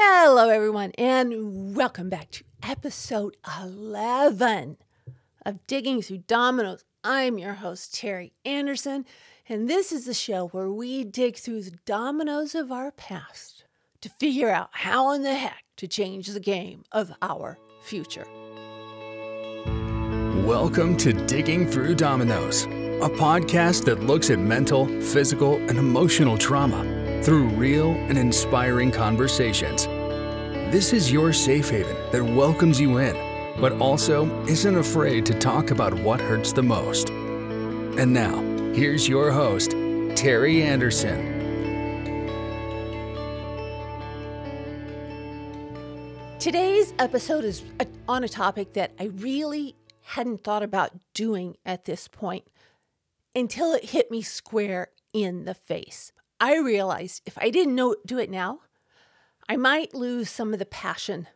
Hello, everyone, and welcome back to episode 11 of Digging Through Dominoes. I'm your host, Terry Anderson, and this is the show where we dig through the dominoes of our past to figure out how in the heck to change the game of our future. Welcome to Digging Through Dominoes, a podcast that looks at mental, physical, and emotional trauma through real and inspiring conversations. This is your safe haven that welcomes you in, but also isn't afraid to talk about what hurts the most. And now, here's your host, Terry Anderson. Today's episode is uh, on a topic that I really hadn't thought about doing at this point until it hit me square in the face. I realized if I didn't know do it now, I might lose some of the passion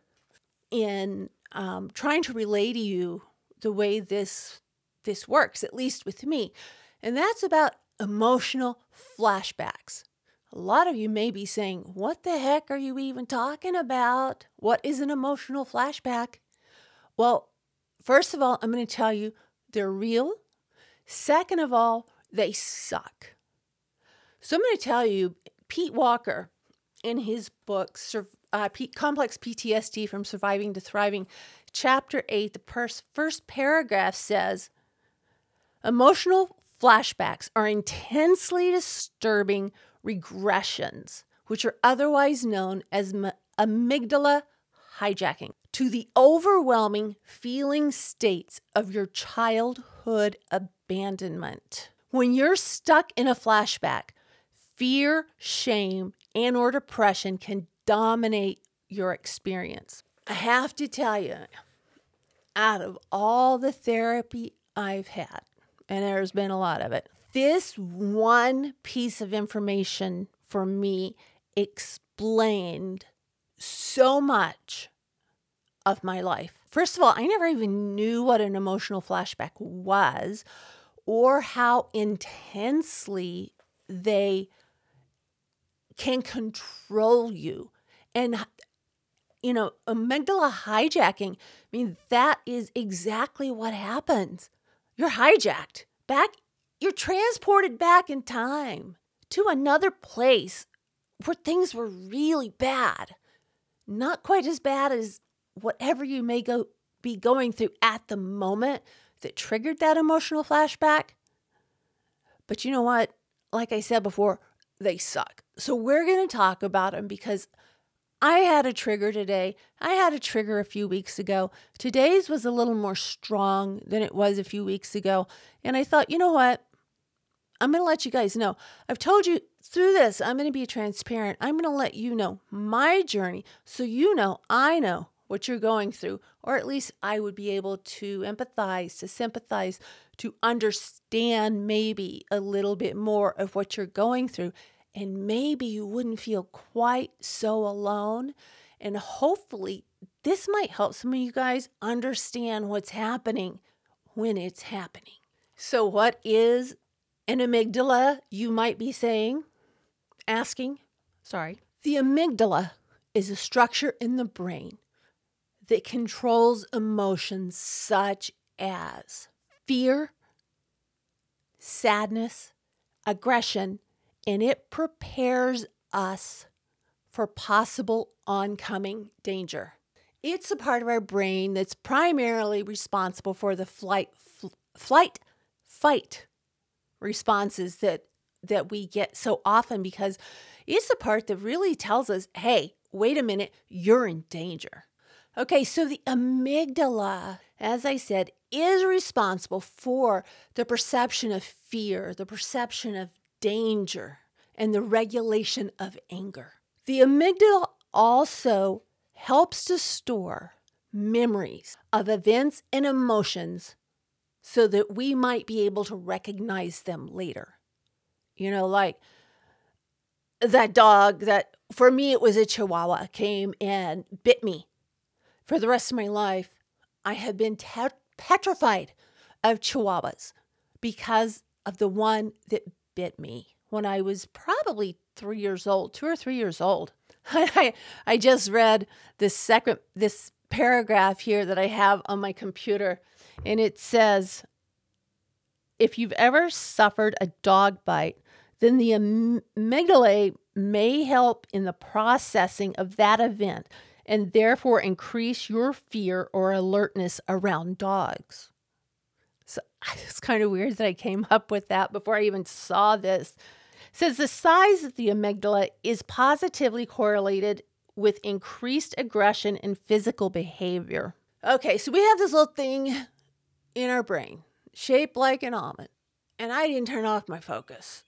in um, trying to relay to you the way this this works, at least with me, and that's about emotional flashbacks. A lot of you may be saying, What the heck are you even talking about? What is an emotional flashback? Well, first of all, I'm going to tell you they're real. Second of all, they suck. So I'm going to tell you, Pete Walker, in his book, uh, Complex PTSD from Surviving to Thriving, chapter 8, the first paragraph says Emotional flashbacks are intensely disturbing regressions, which are otherwise known as amygdala hijacking, to the overwhelming feeling states of your childhood abandonment. When you're stuck in a flashback, fear, shame, and or depression can dominate your experience. I have to tell you, out of all the therapy I've had, and there's been a lot of it, this one piece of information for me explained so much of my life. First of all, I never even knew what an emotional flashback was or how intensely they can control you. And, you know, amygdala hijacking, I mean, that is exactly what happens. You're hijacked back, you're transported back in time to another place where things were really bad. Not quite as bad as whatever you may go be going through at the moment that triggered that emotional flashback. But you know what? Like I said before, they suck. So we're going to talk about them because I had a trigger today. I had a trigger a few weeks ago. Today's was a little more strong than it was a few weeks ago. And I thought, you know what? I'm going to let you guys know. I've told you through this, I'm going to be transparent. I'm going to let you know my journey so you know, I know what you're going through, or at least I would be able to empathize, to sympathize, to understand maybe a little bit more of what you're going through and maybe you wouldn't feel quite so alone. And hopefully, this might help some of you guys understand what's happening when it's happening. So, what is an amygdala, you might be saying, asking? Sorry. The amygdala is a structure in the brain that controls emotions such as fear, sadness, aggression, and it prepares us for possible oncoming danger. It's a part of our brain that's primarily responsible for the flight, f- flight, fight responses that that we get so often because it's the part that really tells us, "Hey, wait a minute, you're in danger." Okay, so the amygdala, as I said, is responsible for the perception of fear, the perception of danger and the regulation of anger. The amygdala also helps to store memories of events and emotions so that we might be able to recognize them later. You know, like that dog that for me it was a chihuahua came and bit me. For the rest of my life, I have been te- petrified of chihuahuas because of the one that bit me when I was probably three years old, two or three years old. I, I just read this second this paragraph here that I have on my computer, and it says, "If you've ever suffered a dog bite, then the amygdala may help in the processing of that event, and therefore increase your fear or alertness around dogs." It's kind of weird that I came up with that before I even saw this. It says the size of the amygdala is positively correlated with increased aggression and physical behavior. Okay, so we have this little thing in our brain shaped like an almond, and I didn't turn off my focus.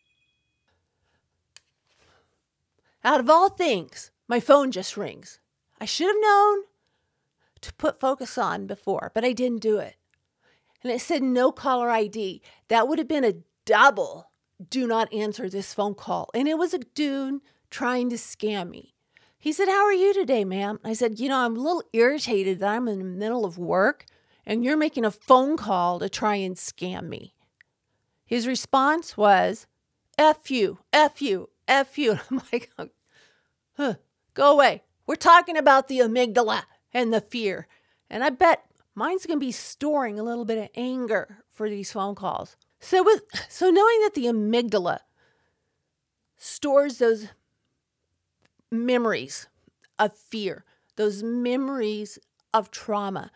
Out of all things, my phone just rings. I should have known to put focus on before, but I didn't do it and it said no caller ID. That would have been a double do not answer this phone call. And it was a dude trying to scam me. He said, How are you today, ma'am? I said, You know, I'm a little irritated that I'm in the middle of work and you're making a phone call to try and scam me. His response was, F you, F you, F you. I'm like, huh, Go away. We're talking about the amygdala and the fear. And I bet mine's going to be storing a little bit of anger for these phone calls. So with so knowing that the amygdala stores those memories of fear, those memories of trauma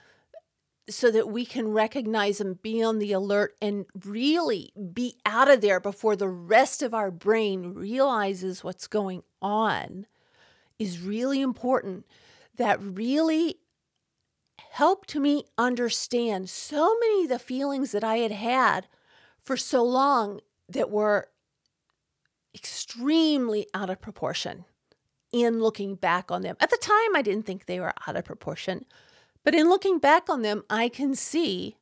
so that we can recognize them, be on the alert, and really be out of there before the rest of our brain realizes what's going on is really important. That really helped me understand so many of the feelings that I had had for so long that were extremely out of proportion in looking back on them. At the time, I didn't think they were out of proportion, but in looking back on them, I can see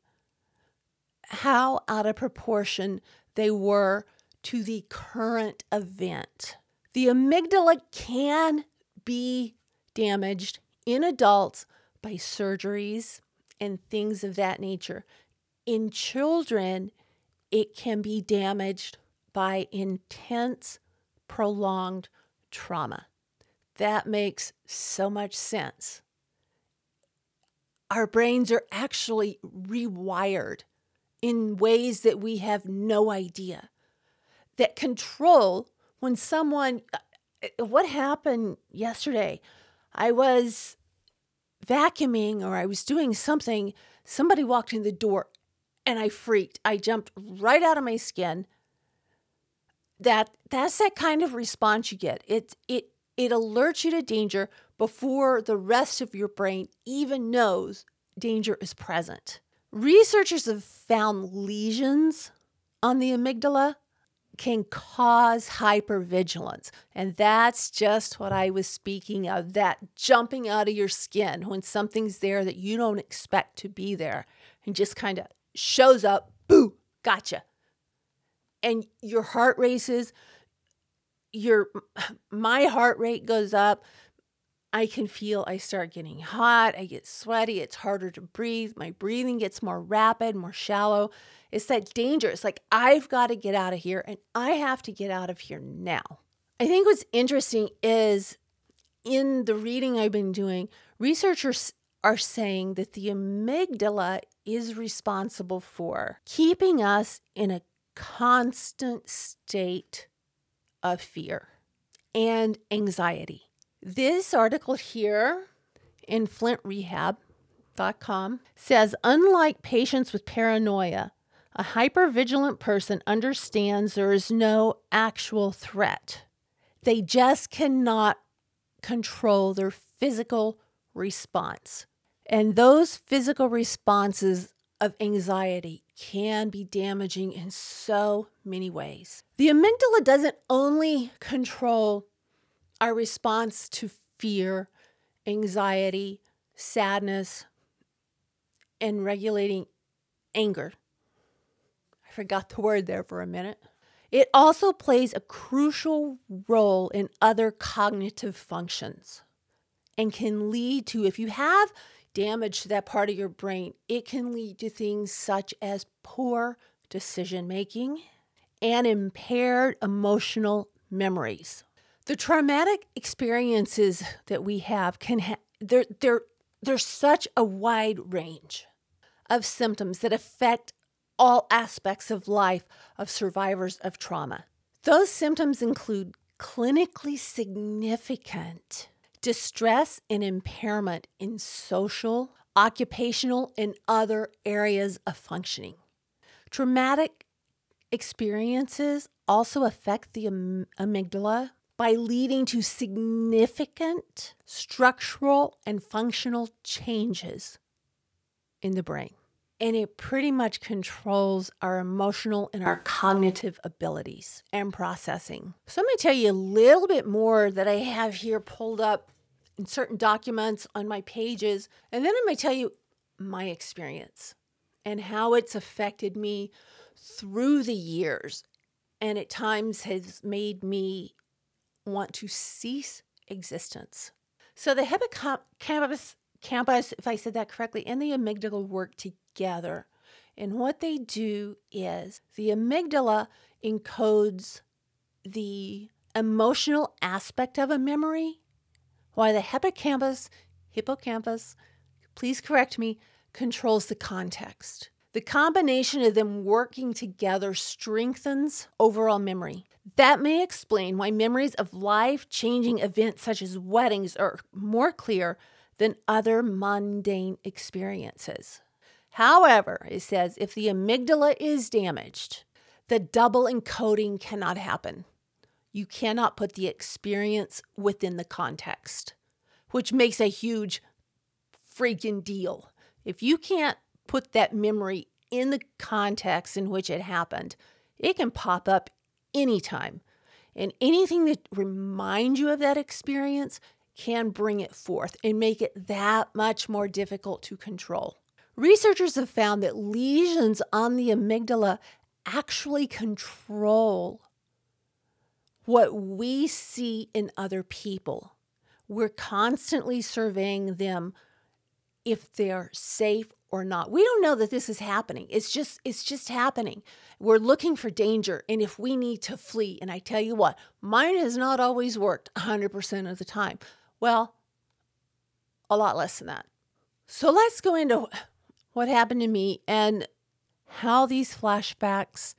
how out of proportion they were to the current event. The amygdala can be damaged in adults by surgeries and things of that nature. In children, it can be damaged by intense, prolonged trauma. That makes so much sense. Our brains are actually rewired in ways that we have no idea. That control when someone, uh, what happened yesterday? I was vacuuming or I was doing something, somebody walked in the door and I freaked. I jumped right out of my skin. That that's that kind of response you get. It it it alerts you to danger before the rest of your brain even knows danger is present. Researchers have found lesions on the amygdala can cause hypervigilance. And that's just what I was speaking of that jumping out of your skin when something's there that you don't expect to be there and just kind of shows up, boo, gotcha. And your heart races, your my heart rate goes up. I can feel I start getting hot, I get sweaty, it's harder to breathe, my breathing gets more rapid, more shallow. It's that danger. It's like, I've got to get out of here and I have to get out of here now. I think what's interesting is in the reading I've been doing, researchers are saying that the amygdala is responsible for keeping us in a constant state of fear and anxiety. This article here in flintrehab.com says unlike patients with paranoia, a hypervigilant person understands there is no actual threat. They just cannot control their physical response. And those physical responses of anxiety can be damaging in so many ways. The amygdala doesn't only control our response to fear, anxiety, sadness, and regulating anger forgot the word there for a minute. It also plays a crucial role in other cognitive functions and can lead to, if you have damage to that part of your brain, it can lead to things such as poor decision making and impaired emotional memories. The traumatic experiences that we have can ha- they're, they're, there's such a wide range of symptoms that affect all aspects of life of survivors of trauma. Those symptoms include clinically significant distress and impairment in social, occupational, and other areas of functioning. Traumatic experiences also affect the amygdala by leading to significant structural and functional changes in the brain. And it pretty much controls our emotional and our cognitive abilities and processing. So, I'm going to tell you a little bit more that I have here pulled up in certain documents on my pages. And then I'm going to tell you my experience and how it's affected me through the years and at times has made me want to cease existence. So the hippocampus, campus, if I said that correctly, and the amygdala work together. And what they do is the amygdala encodes the emotional aspect of a memory, while the hippocampus, hippocampus, please correct me, controls the context. The combination of them working together strengthens overall memory. That may explain why memories of life changing events such as weddings are more clear than other mundane experiences. However, it says if the amygdala is damaged, the double encoding cannot happen. You cannot put the experience within the context, which makes a huge freaking deal. If you can't put that memory in the context in which it happened, it can pop up anytime. And anything that reminds you of that experience can bring it forth and make it that much more difficult to control. Researchers have found that lesions on the amygdala actually control what we see in other people. We're constantly surveying them if they're safe or not. We don't know that this is happening. It's just it's just happening. We're looking for danger and if we need to flee, and I tell you what, mine has not always worked 100% of the time. Well, a lot less than that. So let's go into what happened to me and how these flashbacks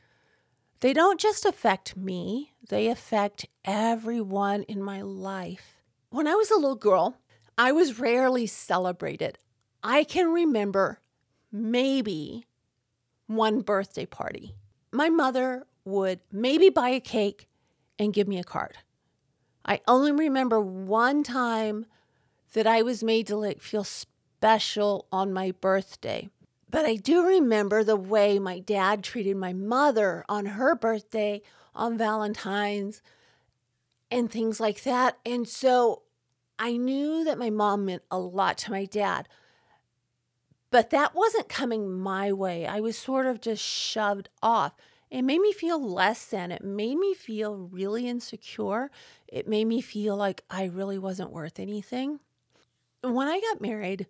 they don't just affect me, they affect everyone in my life. When I was a little girl, I was rarely celebrated. I can remember maybe one birthday party. My mother would maybe buy a cake and give me a card. I only remember one time that I was made to like feel special on my birthday. But I do remember the way my dad treated my mother on her birthday, on Valentine's, and things like that. And so I knew that my mom meant a lot to my dad. But that wasn't coming my way. I was sort of just shoved off. It made me feel less than. It made me feel really insecure. It made me feel like I really wasn't worth anything. When I got married,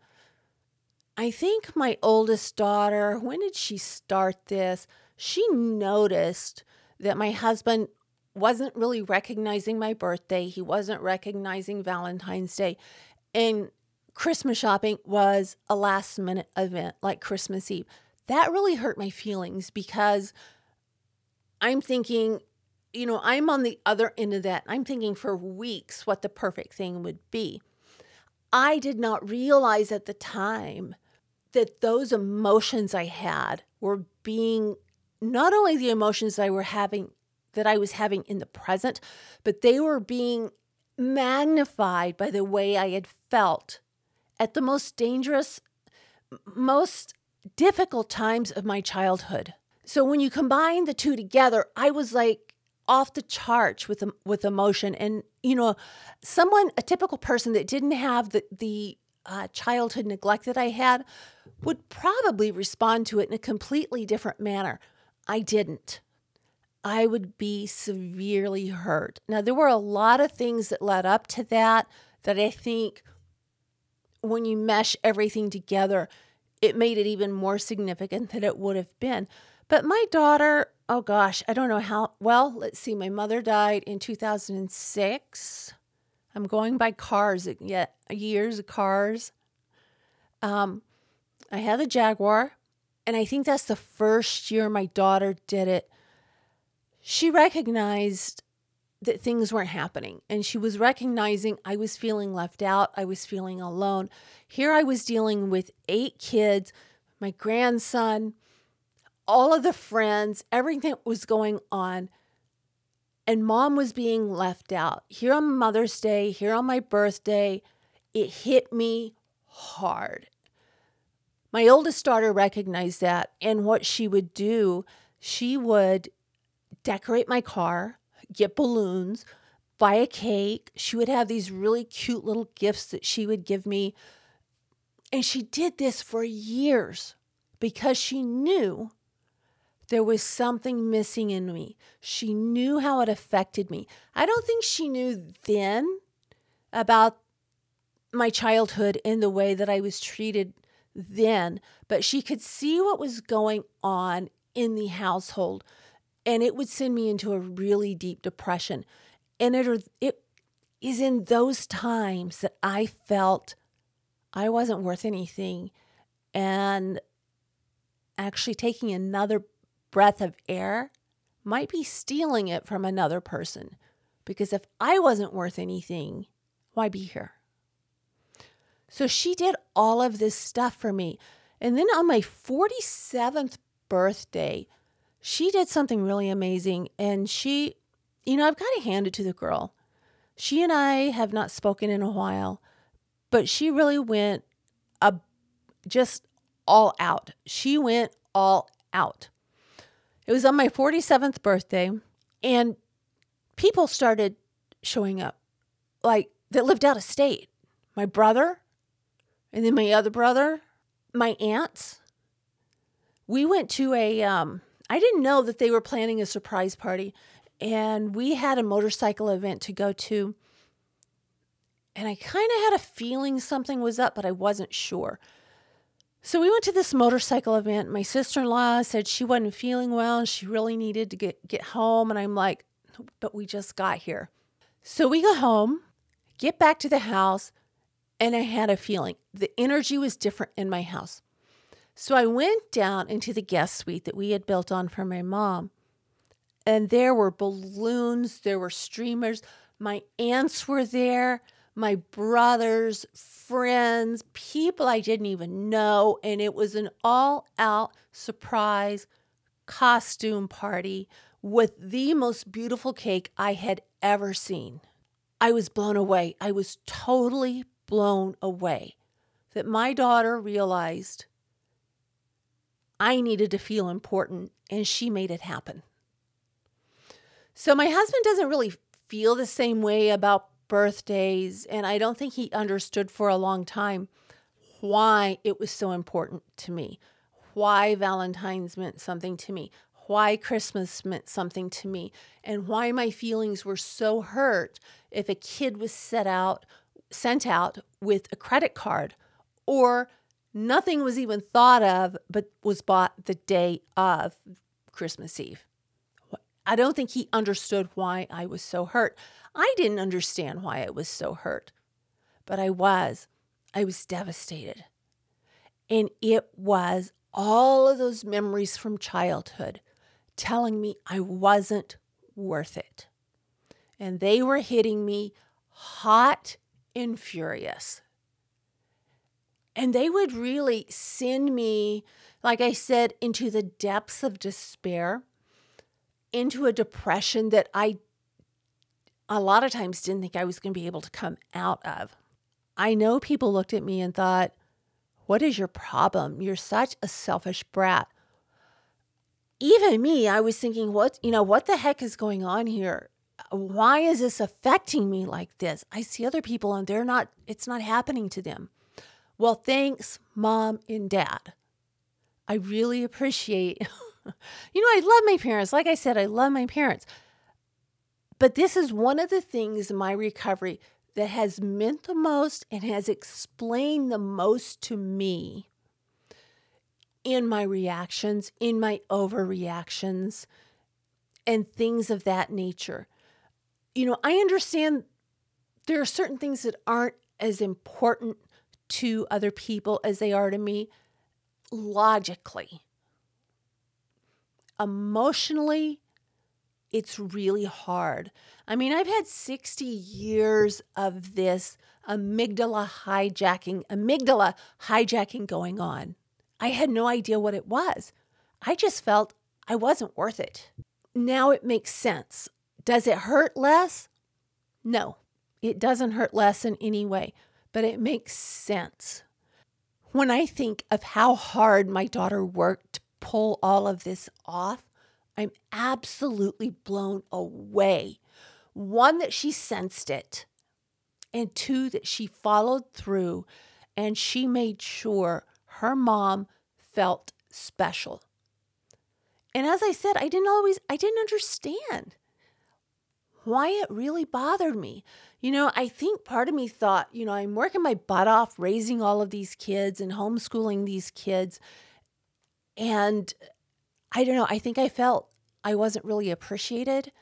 I think my oldest daughter, when did she start this? She noticed that my husband wasn't really recognizing my birthday. He wasn't recognizing Valentine's Day. And Christmas shopping was a last minute event like Christmas Eve. That really hurt my feelings because I'm thinking, you know, I'm on the other end of that. I'm thinking for weeks what the perfect thing would be. I did not realize at the time that those emotions I had were being not only the emotions I were having that I was having in the present, but they were being magnified by the way I had felt at the most dangerous, most difficult times of my childhood. So when you combine the two together, I was like off the charts with with emotion, and you know, someone a typical person that didn't have the the uh, childhood neglect that I had would probably respond to it in a completely different manner. I didn't. I would be severely hurt. Now, there were a lot of things that led up to that that I think when you mesh everything together, it made it even more significant than it would have been. But my daughter oh gosh, I don't know how. Well, let's see. My mother died in 2006. I'm going by cars, yet years of cars. Um, I had the Jaguar, and I think that's the first year my daughter did it. She recognized that things weren't happening, and she was recognizing I was feeling left out, I was feeling alone. Here I was dealing with eight kids, my grandson, all of the friends, everything was going on. And mom was being left out. Here on Mother's Day, here on my birthday, it hit me hard. My oldest daughter recognized that. And what she would do, she would decorate my car, get balloons, buy a cake. She would have these really cute little gifts that she would give me. And she did this for years because she knew there was something missing in me. She knew how it affected me. I don't think she knew then about my childhood in the way that I was treated then, but she could see what was going on in the household and it would send me into a really deep depression. And it, it is in those times that I felt I wasn't worth anything and actually taking another breath of air might be stealing it from another person. Because if I wasn't worth anything, why be here? So she did all of this stuff for me. And then on my 47th birthday, she did something really amazing. And she, you know, I've got to hand it to the girl. She and I have not spoken in a while, but she really went a, just all out. She went all out. It was on my 47th birthday, and people started showing up like that lived out of state. My brother, and then my other brother, my aunts. We went to a, um, I didn't know that they were planning a surprise party, and we had a motorcycle event to go to. And I kind of had a feeling something was up, but I wasn't sure. So we went to this motorcycle event. My sister in law said she wasn't feeling well and she really needed to get, get home. And I'm like, but we just got here. So we go home, get back to the house, and I had a feeling the energy was different in my house. So I went down into the guest suite that we had built on for my mom. And there were balloons, there were streamers. My aunts were there my brothers, friends, people I didn't even know. And it was an all out surprise costume party with the most beautiful cake I had ever seen. I was blown away. I was totally blown away that my daughter realized I needed to feel important and she made it happen. So, my husband doesn't really feel the same way about birthdays, and I don't think he understood for a long time why it was so important to me, why Valentine's meant something to me, why Christmas meant something to me, and why my feelings were so hurt if a kid was set out sent out with a credit card or nothing was even thought of but was bought the day of Christmas Eve. I don't think he understood why I was so hurt. I didn't understand why I was so hurt, but I was. I was devastated. And it was all of those memories from childhood telling me I wasn't worth it. And they were hitting me hot and furious. And they would really send me, like I said, into the depths of despair, into a depression that I a lot of times didn't think I was going to be able to come out of. I know people looked at me and thought, What is your problem? You're such a selfish brat. Even me, I was thinking, What, you know, what the heck is going on here? Why is this affecting me like this? I see other people and they're not, it's not happening to them. Well, thanks, mom and dad. I really appreciate, you know, I love my parents. Like I said, I love my parents. But this is one of the things in my recovery that has meant the most and has explained the most to me in my reactions, in my overreactions, and things of that nature. You know, I understand there are certain things that aren't as important to other people as they are to me logically. Emotionally, it's really hard. I mean, I've had 60 years of this amygdala hijacking, amygdala hijacking going on. I had no idea what it was. I just felt I wasn't worth it. Now it makes sense. Does it hurt less? No, it doesn't hurt less in any way, but it makes sense. When I think of how hard my daughter worked to pull all of this off, I'm absolutely blown away. One, that she sensed it, and two, that she followed through and she made sure her mom felt special. And as I said, I didn't always, I didn't understand why it really bothered me. You know, I think part of me thought, you know, I'm working my butt off raising all of these kids and homeschooling these kids. And I don't know, I think I felt I wasn't really appreciated.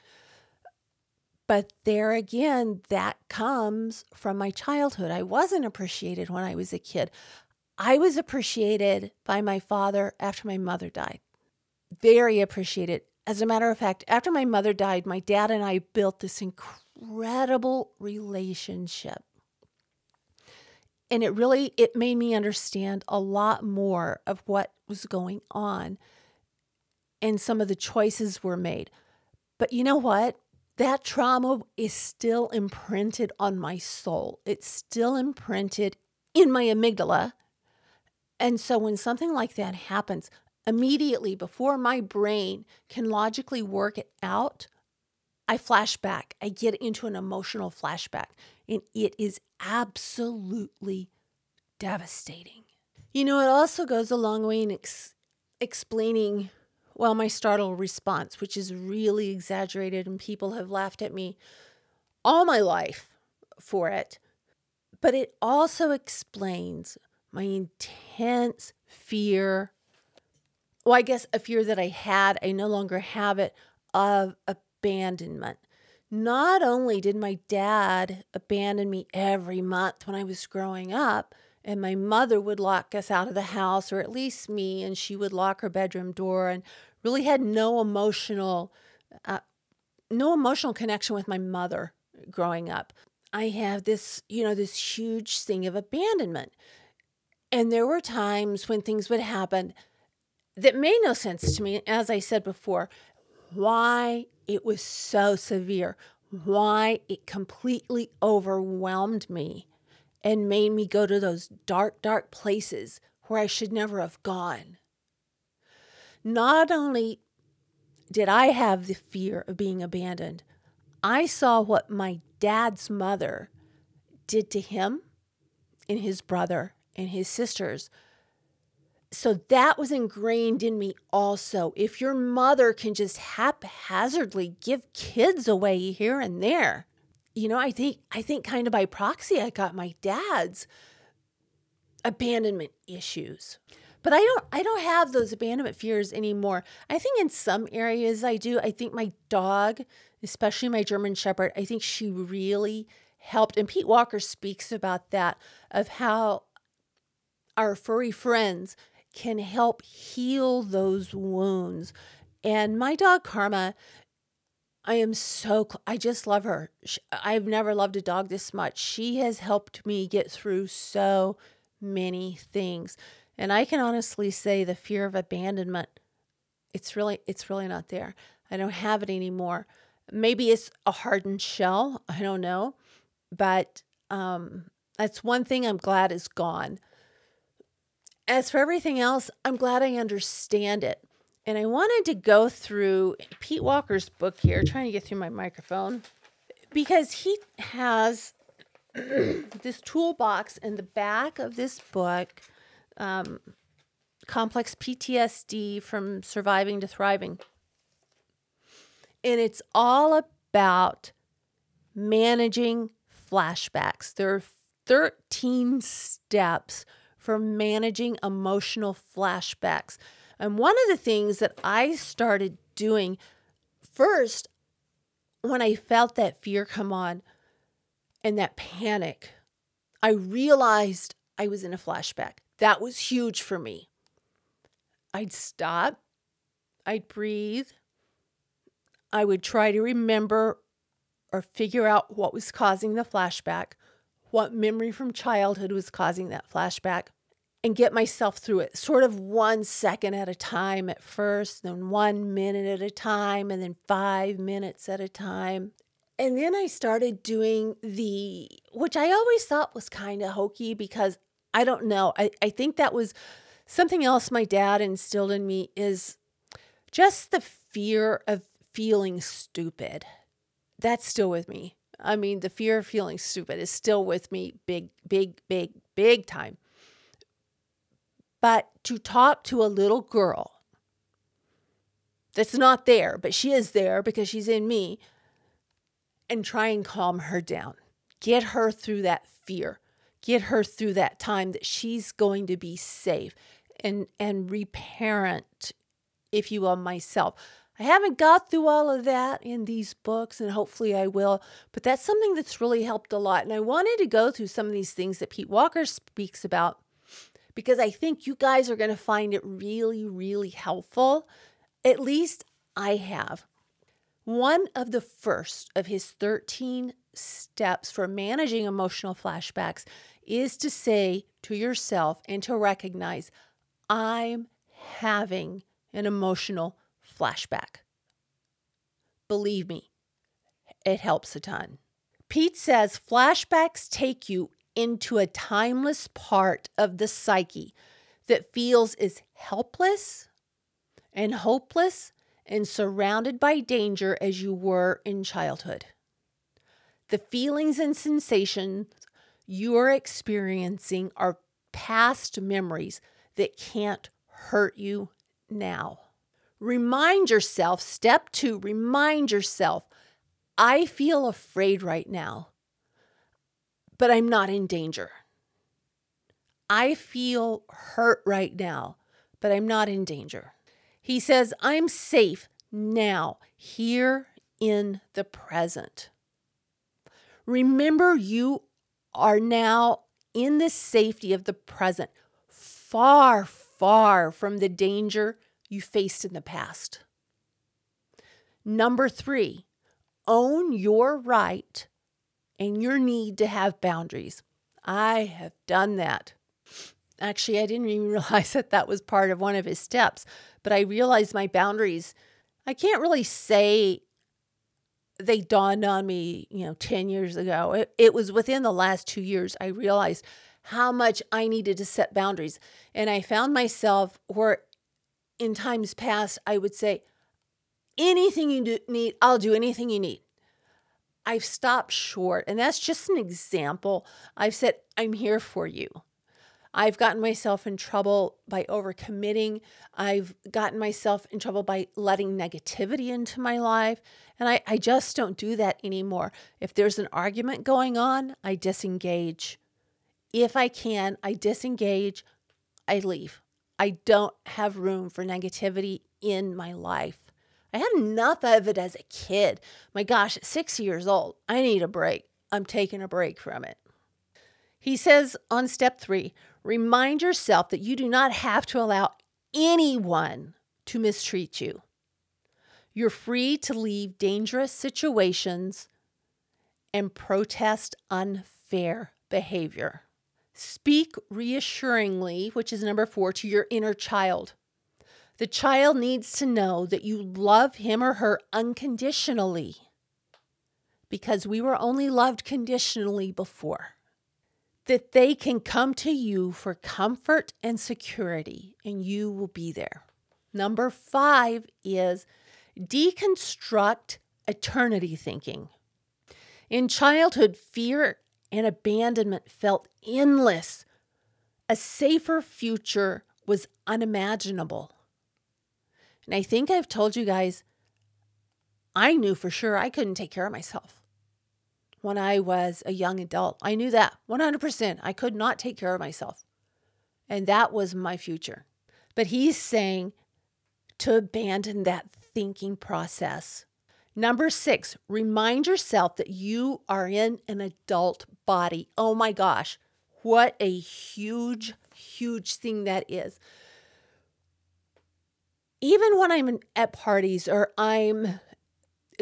But there again, that comes from my childhood. I wasn't appreciated when I was a kid. I was appreciated by my father after my mother died. Very appreciated. As a matter of fact, after my mother died, my dad and I built this incredible relationship. And it really it made me understand a lot more of what was going on and some of the choices were made. But you know what? that trauma is still imprinted on my soul. It's still imprinted in my amygdala. And so when something like that happens, immediately before my brain can logically work it out, I flash back. I get into an emotional flashback, and it is absolutely devastating. You know, it also goes a long way in ex- explaining well, my startle response, which is really exaggerated, and people have laughed at me all my life for it. But it also explains my intense fear. Well, I guess a fear that I had, I no longer have it, of abandonment. Not only did my dad abandon me every month when I was growing up, and my mother would lock us out of the house, or at least me, and she would lock her bedroom door and really had no emotional, uh, no emotional connection with my mother growing up. I have this, you know, this huge thing of abandonment. And there were times when things would happen that made no sense to me, as I said before, why it was so severe, why it completely overwhelmed me and made me go to those dark, dark places where I should never have gone. Not only did I have the fear of being abandoned, I saw what my dad's mother did to him and his brother and his sisters. So that was ingrained in me also. If your mother can just haphazardly give kids away here and there, you know, I think I think kind of by proxy I got my dad's abandonment issues. But I don't I don't have those abandonment fears anymore. I think in some areas I do. I think my dog, especially my German shepherd, I think she really helped and Pete Walker speaks about that of how our furry friends can help heal those wounds. And my dog Karma I am so, I just love her. I've never loved a dog this much. She has helped me get through so many things. And I can honestly say the fear of abandonment, it's really, it's really not there. I don't have it anymore. Maybe it's a hardened shell. I don't know. But um, that's one thing I'm glad is gone. As for everything else, I'm glad I understand it. And I wanted to go through Pete Walker's book here, trying to get through my microphone, because he has this toolbox in the back of this book um, Complex PTSD from Surviving to Thriving. And it's all about managing flashbacks. There are 13 steps for managing emotional flashbacks. And one of the things that I started doing first, when I felt that fear come on and that panic, I realized I was in a flashback. That was huge for me. I'd stop, I'd breathe, I would try to remember or figure out what was causing the flashback, what memory from childhood was causing that flashback, and get myself through it, sort of one second at a time at first, then one minute at a time, and then five minutes at a time. And then I started doing the, which I always thought was kind of hokey because I don't know. I, I think that was something else my dad instilled in me is just the fear of feeling stupid. That's still with me. I mean, the fear of feeling stupid is still with me big, big, big, big time. But to talk to a little girl that's not there, but she is there because she's in me, and try and calm her down, get her through that fear, get her through that time that she's going to be safe. And and reparent if you will myself. I haven't got through all of that in these books, and hopefully I will, but that's something that's really helped a lot. And I wanted to go through some of these things that Pete Walker speaks about because I think you guys are going to find it really, really helpful. At least I have. One of the first of his 13 steps for managing emotional flashbacks is to say to yourself and to recognize, I'm having an emotional flashback. Believe me, it helps a ton. Pete says flashbacks take you into a timeless part of the psyche that feels as helpless and hopeless and surrounded by danger as you were in childhood. The feelings and sensations you're experiencing are past memories that can't hurt you now. Remind yourself, step two, remind yourself, I feel afraid right now, but I'm not in danger. I feel hurt right now, but I'm not in danger. He says, I'm safe now, here in the present. Remember, you are now in the safety of the present, far, far from the danger you faced in the past. Number three, own your right and your need to have boundaries. I have done that. Actually, I didn't even realize that that was part of one of his steps, but I realized my boundaries. I can't really say they dawned on me, you know, 10 years ago. It, it was within the last two years I realized how much I needed to set boundaries. And I found myself where in times past, I would say, anything you do, need, I'll do anything you need. I've stopped short, and that's just an example. I've said, I'm here for you. I've gotten myself in trouble by overcommitting. I've gotten myself in trouble by letting negativity into my life. And I, I just don't do that anymore. If there's an argument going on, I disengage. If I can, I disengage, I leave. I don't have room for negativity in my life. I had enough of it as a kid. My gosh, at six years old, I need a break. I'm taking a break from it. He says on step three remind yourself that you do not have to allow anyone to mistreat you. You're free to leave dangerous situations and protest unfair behavior. Speak reassuringly, which is number four, to your inner child. The child needs to know that you love him or her unconditionally because we were only loved conditionally before. That they can come to you for comfort and security, and you will be there. Number five is deconstruct eternity thinking. In childhood, fear and abandonment felt endless. A safer future was unimaginable. And I think I've told you guys, I knew for sure I couldn't take care of myself when I was a young adult. I knew that 100%. I could not take care of myself. And that was my future. But he's saying to abandon that thinking process. Number six, remind yourself that you are in an adult body. Oh my gosh, what a huge, huge thing that is. Even when I'm at parties or I'm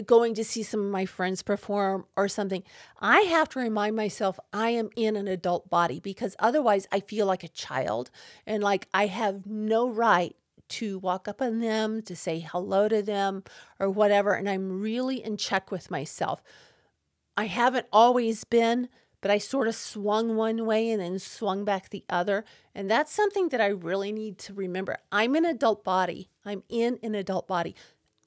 going to see some of my friends perform or something, I have to remind myself I am in an adult body because otherwise I feel like a child and like I have no right to walk up on them, to say hello to them or whatever. And I'm really in check with myself. I haven't always been, but I sort of swung one way and then swung back the other. And that's something that I really need to remember. I'm an adult body. I'm in an adult body.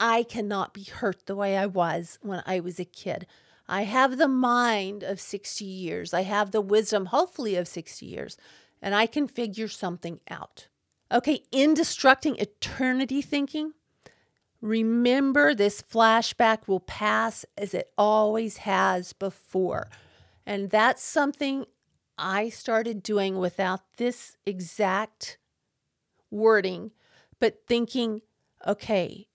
I cannot be hurt the way I was when I was a kid. I have the mind of 60 years. I have the wisdom, hopefully, of 60 years, and I can figure something out. Okay, in destructing eternity thinking, remember this flashback will pass as it always has before. And that's something I started doing without this exact wording, but thinking, okay,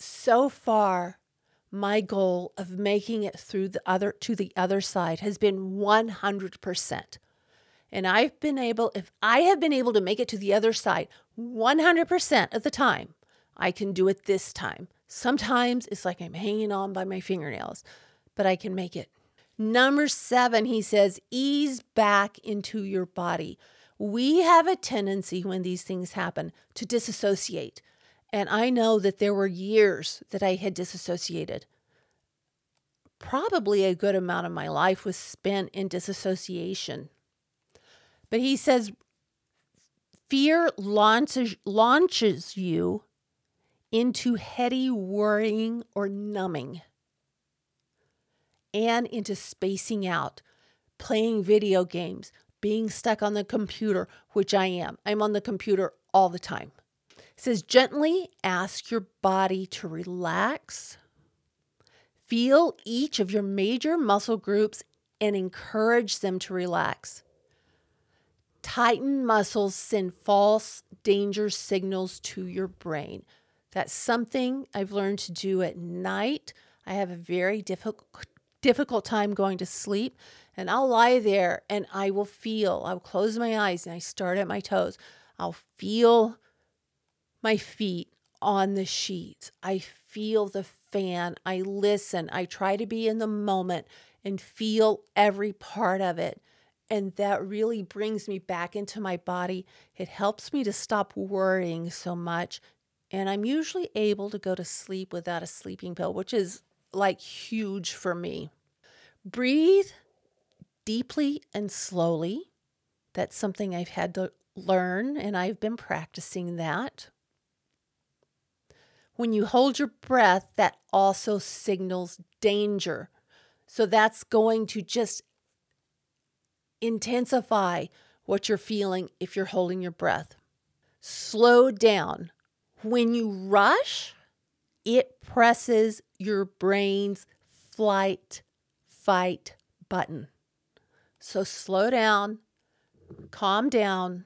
so far, my goal of making it through the other to the other side has been 100%. And I've been able if I have been able to make it to the other side 100% of the time, I can do it this time. Sometimes it's like I'm hanging on by my fingernails, but I can make it. Number 7, he says, ease back into your body. We have a tendency when these things happen to disassociate and I know that there were years that I had disassociated. Probably a good amount of my life was spent in disassociation. But he says, fear launches, launches you into heady worrying or numbing and into spacing out, playing video games, being stuck on the computer, which I am. I'm on the computer all the time. It says gently ask your body to relax. Feel each of your major muscle groups and encourage them to relax. Tighten muscles send false danger signals to your brain. That's something I've learned to do at night. I have a very difficult difficult time going to sleep and I'll lie there and I will feel, I'll close my eyes and I start at my toes. I'll feel my feet on the sheets. I feel the fan. I listen. I try to be in the moment and feel every part of it. And that really brings me back into my body. It helps me to stop worrying so much. And I'm usually able to go to sleep without a sleeping pill, which is like huge for me. Breathe deeply and slowly. That's something I've had to learn, and I've been practicing that. When you hold your breath, that also signals danger. So that's going to just intensify what you're feeling if you're holding your breath. Slow down. When you rush, it presses your brain's flight, fight button. So slow down, calm down,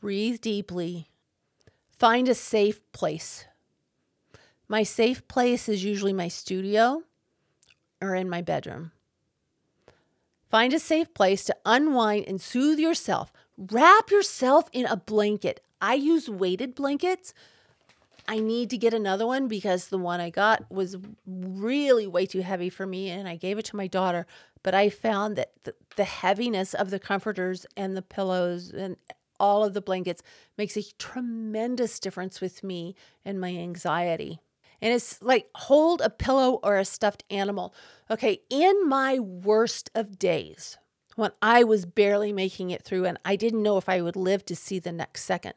breathe deeply, Find a safe place. My safe place is usually my studio or in my bedroom. Find a safe place to unwind and soothe yourself. Wrap yourself in a blanket. I use weighted blankets. I need to get another one because the one I got was really way too heavy for me and I gave it to my daughter. But I found that the, the heaviness of the comforters and the pillows and all of the blankets makes a tremendous difference with me and my anxiety. And it's like hold a pillow or a stuffed animal. Okay, in my worst of days, when I was barely making it through and I didn't know if I would live to see the next second,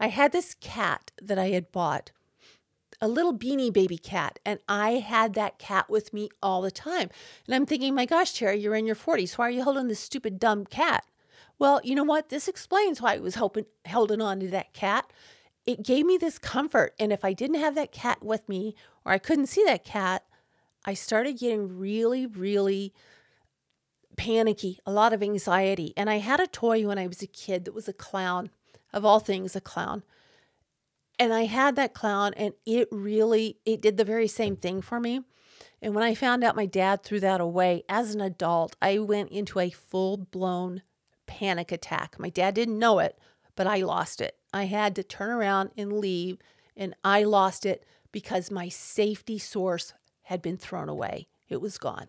I had this cat that I had bought, a little beanie baby cat, and I had that cat with me all the time. And I'm thinking, my gosh, Terry, you're in your 40s. Why are you holding this stupid, dumb cat? Well, you know what? This explains why I was hoping, holding on to that cat. It gave me this comfort. And if I didn't have that cat with me or I couldn't see that cat, I started getting really, really panicky, a lot of anxiety. And I had a toy when I was a kid that was a clown, of all things, a clown. And I had that clown and it really it did the very same thing for me. And when I found out my dad threw that away as an adult, I went into a full-blown panic attack. My dad didn't know it, but I lost it. I had to turn around and leave and I lost it because my safety source had been thrown away. It was gone.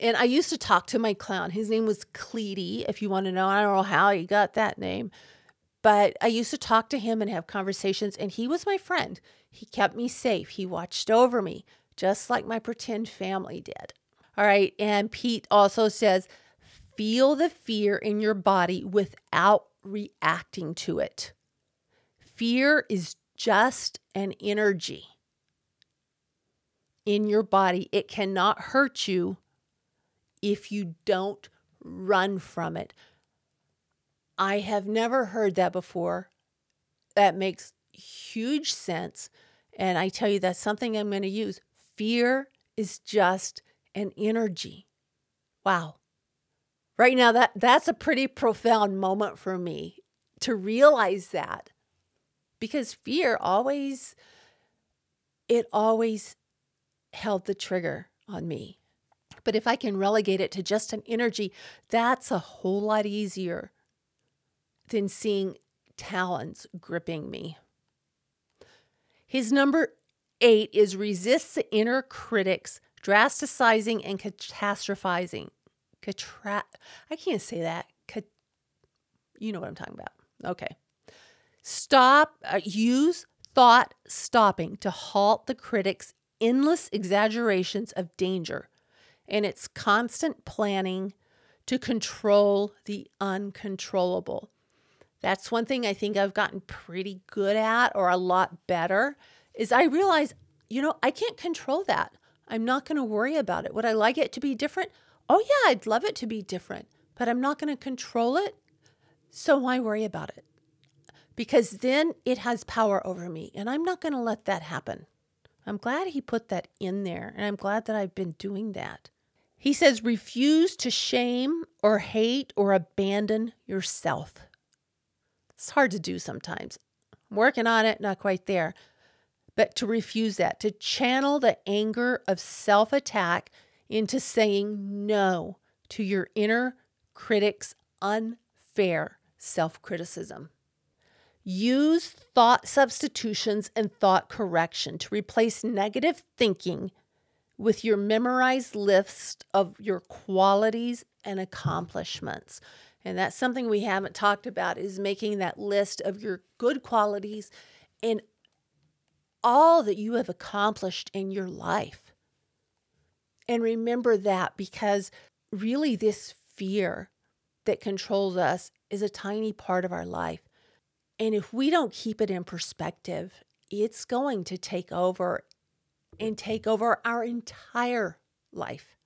And I used to talk to my clown. His name was Cleety, if you want to know. I don't know how he got that name, but I used to talk to him and have conversations, and he was my friend. He kept me safe, he watched over me, just like my pretend family did. All right. And Pete also says, feel the fear in your body without reacting to it. Fear is just an energy in your body. It cannot hurt you if you don't run from it. I have never heard that before. That makes huge sense. And I tell you, that's something I'm going to use. Fear is just an energy. Wow. Right now, that, that's a pretty profound moment for me to realize that because fear always, it always held the trigger on me. But if I can relegate it to just an energy, that's a whole lot easier than seeing talons gripping me. His number eight is resist the inner critics, drasticizing and catastrophizing. Catra- I can't say that. Cat- you know what I'm talking about. Okay. Stop, uh, use thought stopping to halt the critics' endless exaggerations of danger and its constant planning to control the uncontrollable. That's one thing I think I've gotten pretty good at or a lot better is I realize, you know, I can't control that. I'm not going to worry about it. Would I like it to be different? Oh, yeah, I'd love it to be different, but I'm not going to control it. So why worry about it? Because then it has power over me, and I'm not going to let that happen. I'm glad he put that in there, and I'm glad that I've been doing that. He says, refuse to shame or hate or abandon yourself. It's hard to do sometimes. I'm working on it, not quite there. But to refuse that, to channel the anger of self attack into saying no to your inner critic's unfair self criticism. Use thought substitutions and thought correction to replace negative thinking with your memorized list of your qualities and accomplishments. And that's something we haven't talked about is making that list of your good qualities and all that you have accomplished in your life. And remember that because really this fear that controls us is a tiny part of our life. And if we don't keep it in perspective, it's going to take over and take over our entire life.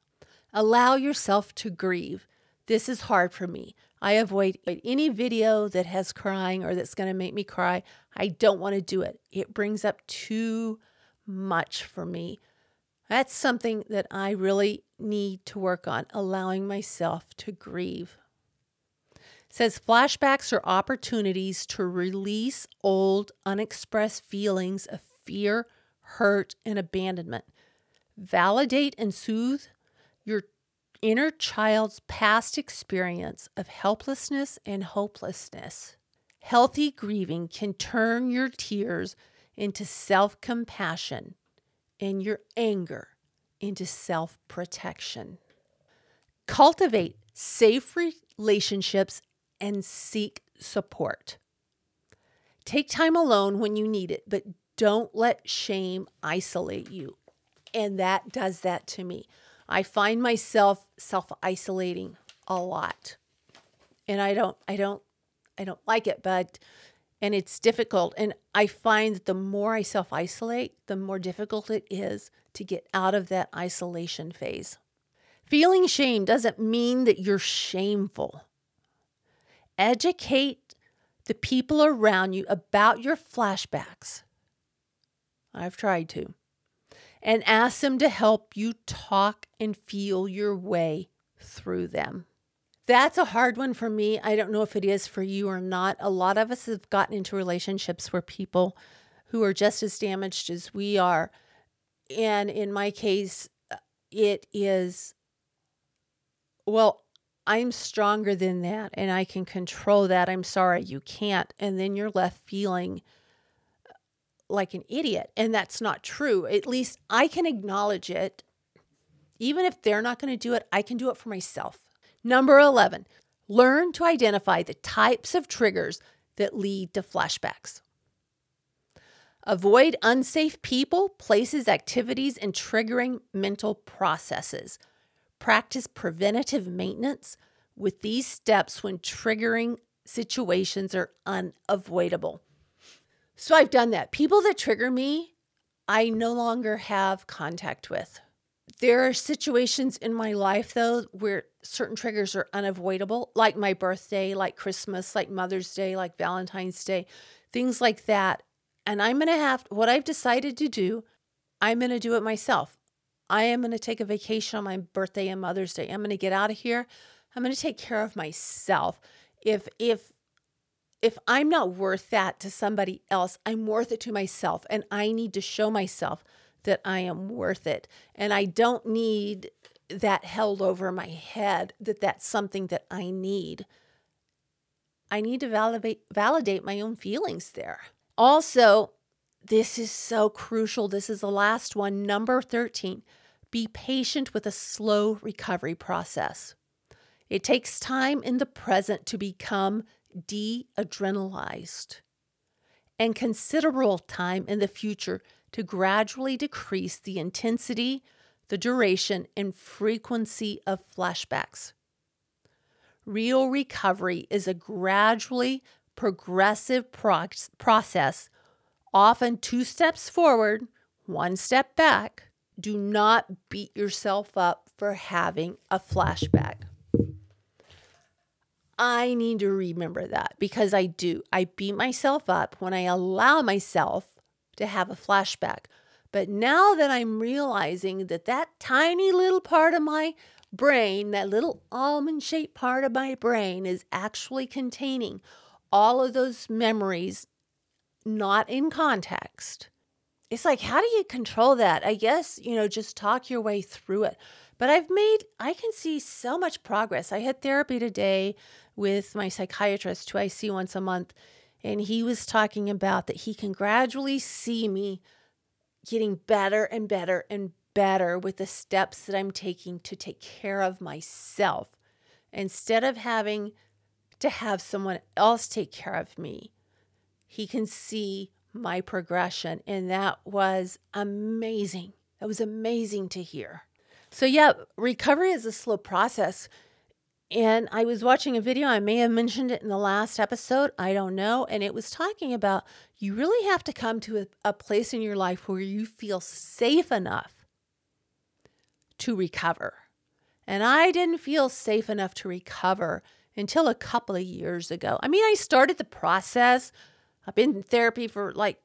Allow yourself to grieve. This is hard for me. I avoid any video that has crying or that's going to make me cry. I don't want to do it. It brings up too much for me. That's something that I really need to work on, allowing myself to grieve. It says flashbacks are opportunities to release old, unexpressed feelings of fear, hurt, and abandonment. Validate and soothe inner child's past experience of helplessness and hopelessness. Healthy grieving can turn your tears into self compassion and your anger into self protection. Cultivate safe relationships and seek support. Take time alone when you need it, but don't let shame isolate you. And that does that to me. I find myself self isolating a lot. And I don't, I don't, I don't like it, but, and it's difficult. And I find that the more I self isolate, the more difficult it is to get out of that isolation phase. Feeling shame doesn't mean that you're shameful. Educate the people around you about your flashbacks. I've tried to and ask them to help you talk and feel your way through them. That's a hard one for me. I don't know if it is for you or not. A lot of us have gotten into relationships where people who are just as damaged as we are. And in my case, uh, it is, well, I'm stronger than that and I can control that. I'm sorry, you can't. And then you're left feeling like an idiot. And that's not true. At least I can acknowledge it. Even if they're not going to do it, I can do it for myself. Number 11, learn to identify the types of triggers that lead to flashbacks. Avoid unsafe people, places, activities, and triggering mental processes. Practice preventative maintenance with these steps when triggering situations are unavoidable. So I've done that. People that trigger me, I no longer have contact with. There are situations in my life, though, where certain triggers are unavoidable, like my birthday, like Christmas, like Mother's Day, like Valentine's Day, things like that. And I'm going to have what I've decided to do, I'm going to do it myself. I am going to take a vacation on my birthday and Mother's Day. I'm going to get out of here. I'm going to take care of myself. If if if I'm not worth that to somebody else, I'm worth it to myself. And I need to show myself that I am worth it. And I don't need that held over my head that that's something that I need. I need to validate, validate my own feelings there. Also, this is so crucial. This is the last one. Number 13 be patient with a slow recovery process. It takes time in the present to become de adrenalized and considerable time in the future to gradually decrease the intensity, the duration, and frequency of flashbacks. Real recovery is a gradually progressive pro- process, often two steps forward, one step back. Do not beat yourself up for having a flashback. I need to remember that because I do. I beat myself up when I allow myself to have a flashback. But now that I'm realizing that that tiny little part of my brain, that little almond shaped part of my brain, is actually containing all of those memories not in context. It's like, how do you control that? I guess, you know, just talk your way through it. But I've made, I can see so much progress. I had therapy today with my psychiatrist, who I see once a month, and he was talking about that he can gradually see me getting better and better and better with the steps that I'm taking to take care of myself instead of having to have someone else take care of me. He can see my progression, and that was amazing. That was amazing to hear. So, yeah, recovery is a slow process. And I was watching a video, I may have mentioned it in the last episode, I don't know. And it was talking about you really have to come to a, a place in your life where you feel safe enough to recover. And I didn't feel safe enough to recover until a couple of years ago. I mean, I started the process. I've been in therapy for like,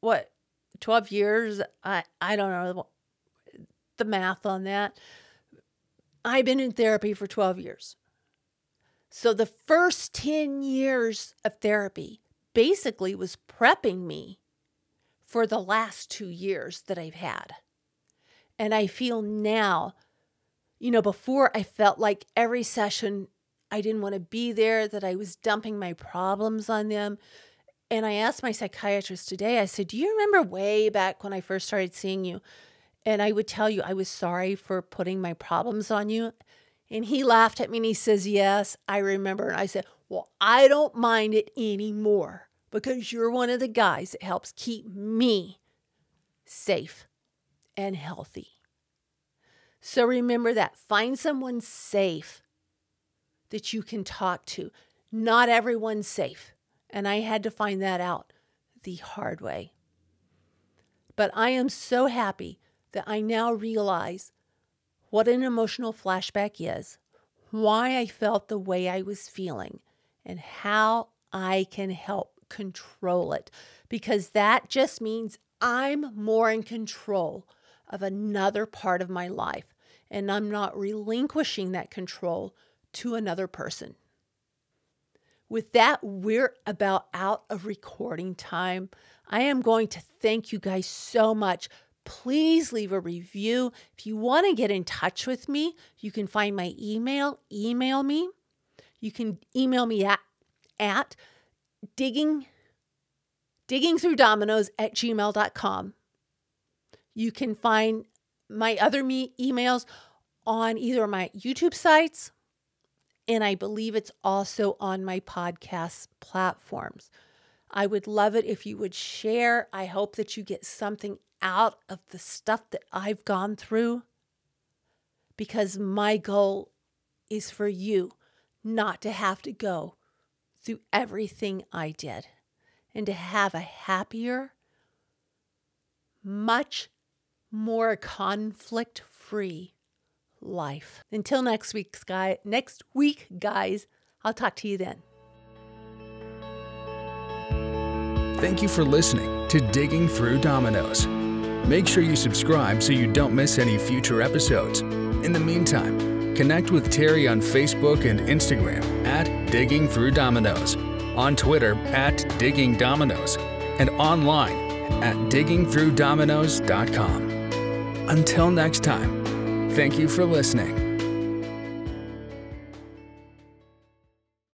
what, 12 years? I, I don't know the math on that. I've been in therapy for 12 years. So the first 10 years of therapy basically was prepping me for the last two years that I've had. And I feel now, you know, before I felt like every session I didn't want to be there, that I was dumping my problems on them. And I asked my psychiatrist today, I said, Do you remember way back when I first started seeing you? And I would tell you, I was sorry for putting my problems on you. And he laughed at me and he says, Yes, I remember. And I said, Well, I don't mind it anymore because you're one of the guys that helps keep me safe and healthy. So remember that. Find someone safe that you can talk to. Not everyone's safe. And I had to find that out the hard way. But I am so happy that I now realize what an emotional flashback is, why I felt the way I was feeling, and how I can help control it. Because that just means I'm more in control of another part of my life, and I'm not relinquishing that control to another person. with that, we're about out of recording time. I am going to thank you guys so much. Please leave a review. If you want to get in touch with me, you can find my email. Email me. You can email me at, at digging digging through dominoes at gmail.com. You can find my other me emails on either my YouTube sites and I believe it's also on my podcast platforms. I would love it if you would share. I hope that you get something out of the stuff that I've gone through because my goal is for you not to have to go through everything I did and to have a happier, much more conflict free life. Until next week, guy, next week, guys, I'll talk to you then. Thank you for listening to Digging Through Dominoes. Make sure you subscribe so you don't miss any future episodes. In the meantime, connect with Terry on Facebook and Instagram at Digging Through Dominoes, on Twitter at Digging Dominoes, and online at diggingthroughdominoes.com. Until next time, Thank you for listening.